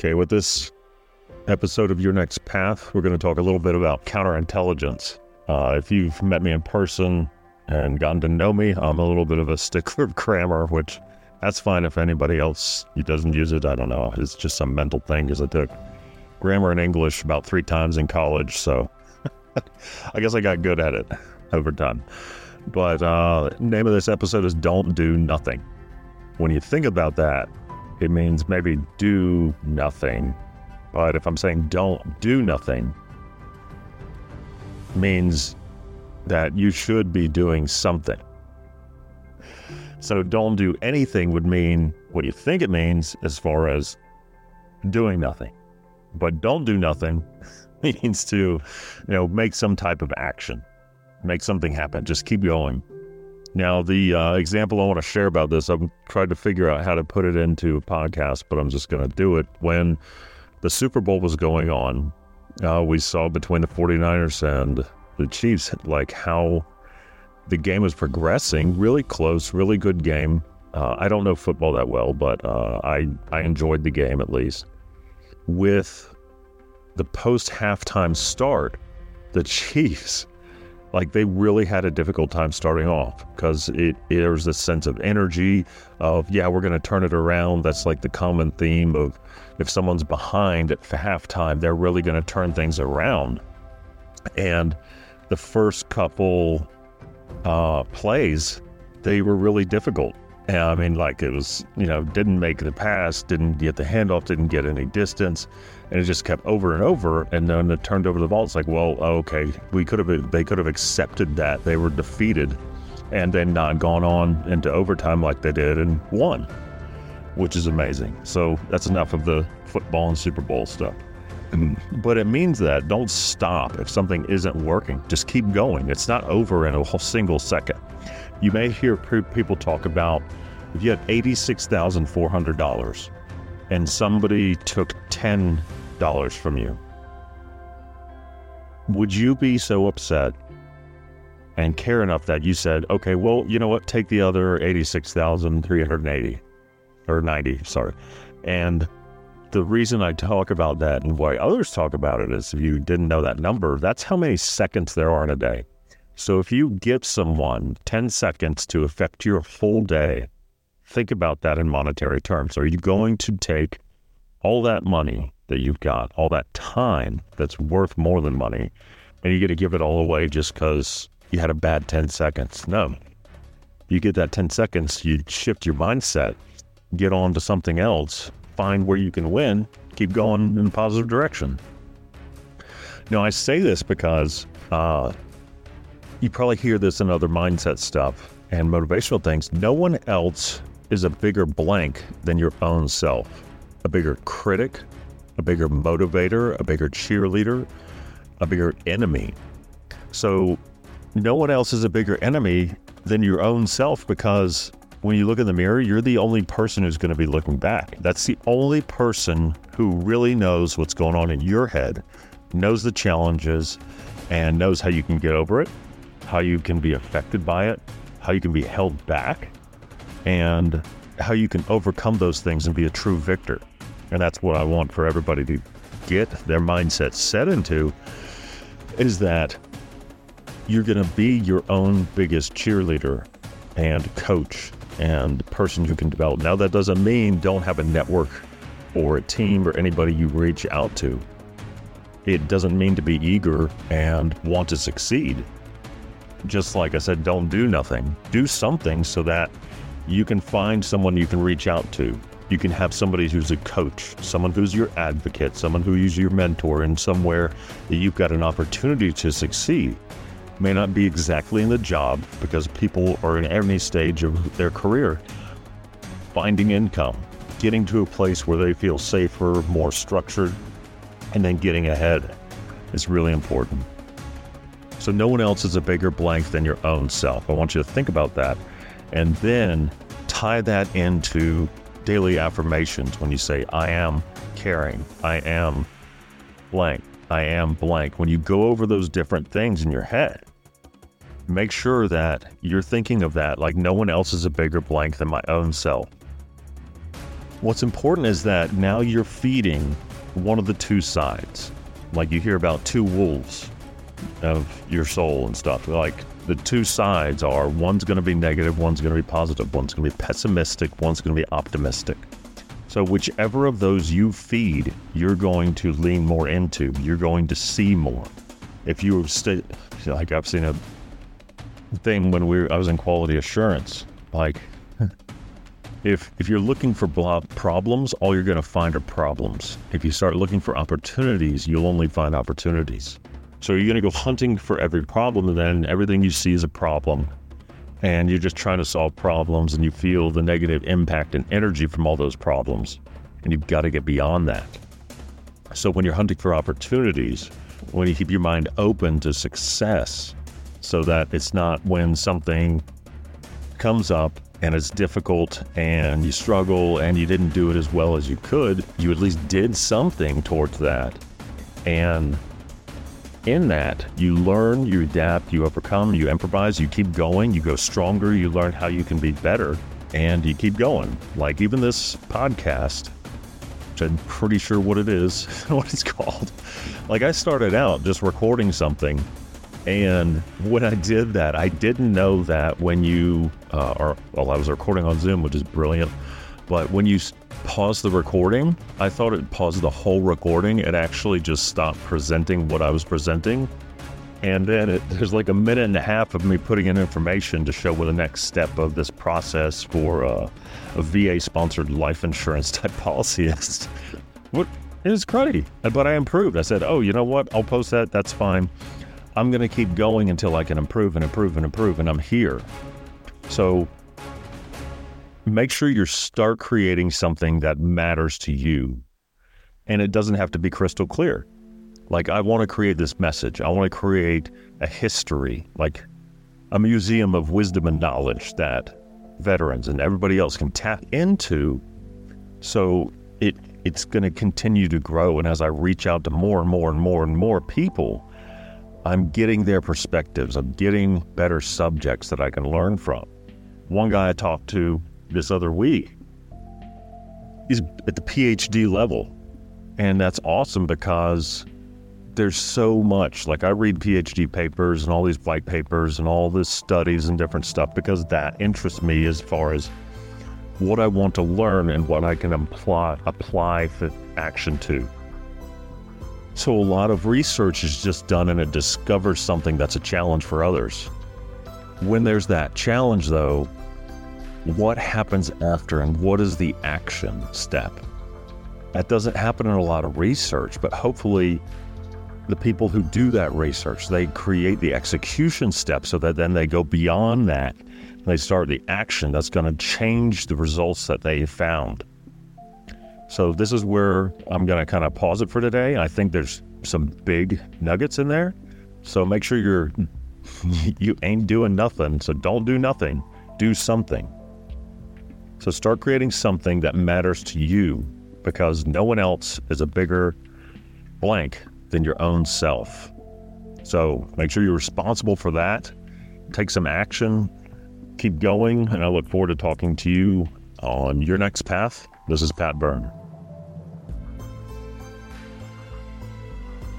Okay, with this episode of Your Next Path, we're going to talk a little bit about counterintelligence. Uh, if you've met me in person and gotten to know me, I'm a little bit of a stickler of grammar, which that's fine if anybody else doesn't use it. I don't know. It's just a mental thing because I took grammar and English about three times in college, so I guess I got good at it over time. But uh, the name of this episode is "Don't Do Nothing." When you think about that, it means maybe do nothing. But if I'm saying don't do nothing, means that you should be doing something. So don't do anything would mean what you think it means as far as doing nothing. But don't do nothing means to, you know, make some type of action, make something happen, just keep going. Now, the uh, example I want to share about this, I've tried to figure out how to put it into a podcast, but I'm just going to do it. When the Super Bowl was going on, uh, we saw between the 49ers and the Chiefs, like how the game was progressing really close, really good game. Uh, I don't know football that well, but uh, I, I enjoyed the game at least. With the post halftime start, the Chiefs like they really had a difficult time starting off because it there's this sense of energy of yeah we're going to turn it around. That's like the common theme of if someone's behind at halftime they're really going to turn things around. And the first couple uh, plays they were really difficult and I mean like it was you know didn't make the pass didn't get the handoff didn't get any distance and it just kept over and over. And then it turned over the ball. It's like, well, okay, we could have they could have accepted that they were defeated, and then not gone on into overtime like they did and won, which is amazing. So that's enough of the football and Super Bowl stuff. But it means that don't stop if something isn't working. Just keep going. It's not over in a single second. You may hear people talk about if you had $86,400 and somebody took 10 dollars from you, would you be so upset and care enough that you said, okay, well, you know what, take the other 86,380 or 90, sorry. And the reason I talk about that and why others talk about it is if you didn't know that number, that's how many seconds there are in a day. So if you give someone 10 seconds to affect your whole day, think about that in monetary terms. Are you going to take all that money that you've got, all that time that's worth more than money, and you get to give it all away just because you had a bad 10 seconds. No. You get that 10 seconds, you shift your mindset, get on to something else, find where you can win, keep going in a positive direction. Now, I say this because uh, you probably hear this in other mindset stuff and motivational things. No one else is a bigger blank than your own self, a bigger critic, a bigger motivator, a bigger cheerleader, a bigger enemy. So no one else is a bigger enemy than your own self because when you look in the mirror, you're the only person who's going to be looking back. That's the only person who really knows what's going on in your head, knows the challenges, and knows how you can get over it, how you can be affected by it, how you can be held back, and how you can overcome those things and be a true victor. And that's what I want for everybody to get their mindset set into is that you're going to be your own biggest cheerleader and coach and person who can develop. Now, that doesn't mean don't have a network or a team or anybody you reach out to. It doesn't mean to be eager and want to succeed. Just like I said, don't do nothing. Do something so that you can find someone you can reach out to you can have somebody who's a coach, someone who's your advocate, someone who's your mentor, and somewhere that you've got an opportunity to succeed. May not be exactly in the job because people are in any stage of their career finding income, getting to a place where they feel safer, more structured, and then getting ahead is really important. So, no one else is a bigger blank than your own self. I want you to think about that and then tie that into daily affirmations when you say, I am caring, I am blank, I am blank. When you go over those different things in your head, make sure that you're thinking of that like no one else is a bigger blank than my own self. what's important is that now you're feeding one of the two sides. Like you hear about two wolves of your soul and stuff. Like the two sides are one's going to be negative, one's going to be positive, one's going to be pessimistic, one's going to be optimistic. So, whichever of those you feed, you're going to lean more into, you're going to see more. If you stay, like I've seen a thing when we were, I was in quality assurance, like if if you're looking for problems, all you're going to find are problems. If you start looking for opportunities, you'll only find opportunities. So you're going to go hunting for every problem, and then everything you see is a problem. And you're just trying to solve problems, and you feel the negative impact and energy from all those problems. And you've got to get beyond that. So when you're hunting for opportunities, when you keep your mind open to success, so that it's not when something comes up and it's difficult and you struggle and you didn't do it as well as you could, you at least did something towards that. And in that, you learn, you adapt, you overcome, you improvise, you keep going, you go stronger, you learn how you can be better, and you keep going. Like even this podcast, which I'm pretty sure what it is, what it's called. Like I started out just recording something, and when I did that, I didn't know that when you, uh, or well, I was recording on Zoom, which is brilliant, but when you pause the recording. I thought it paused the whole recording. It actually just stopped presenting what I was presenting. And then it, there's like a minute and a half of me putting in information to show what the next step of this process for uh, a VA sponsored life insurance type policy is. What was cruddy, but I improved. I said, "Oh, you know what? I'll post that. That's fine. I'm going to keep going until I can improve and improve and improve, and I'm here." So make sure you start creating something that matters to you. And it doesn't have to be crystal clear. Like, I want to create this message. I want to create a history, like a museum of wisdom and knowledge that veterans and everybody else can tap into. So it it's going to continue to grow. And as I reach out to more and more and more and more people, I'm getting their perspectives. I'm getting better subjects that I can learn from. One guy I talked to this other week. He's at the PhD level. And that's awesome because there's so much. Like, I read PhD papers and all these white papers and all this studies and different stuff because that interests me as far as what I want to learn and what I can apply, apply for action to. So, a lot of research is just done and it discovers something that's a challenge for others. When there's that challenge, though, what happens after and what is the action step. That doesn't happen in a lot of research, but hopefully the people who do that research, they create the execution step so that then they go beyond that. They start the action that's going to change the results that they found. So this is where I'm going to kind of pause it for today. I think there's some big nuggets in there. So make sure you're you ain't doing nothing. So don't do nothing. Do something. So start creating something that matters to you because no one else is a bigger blank than your own self. So make sure you're responsible for that. Take some action. Keep going. And I look forward to talking to you on your next path. This is Pat Byrne.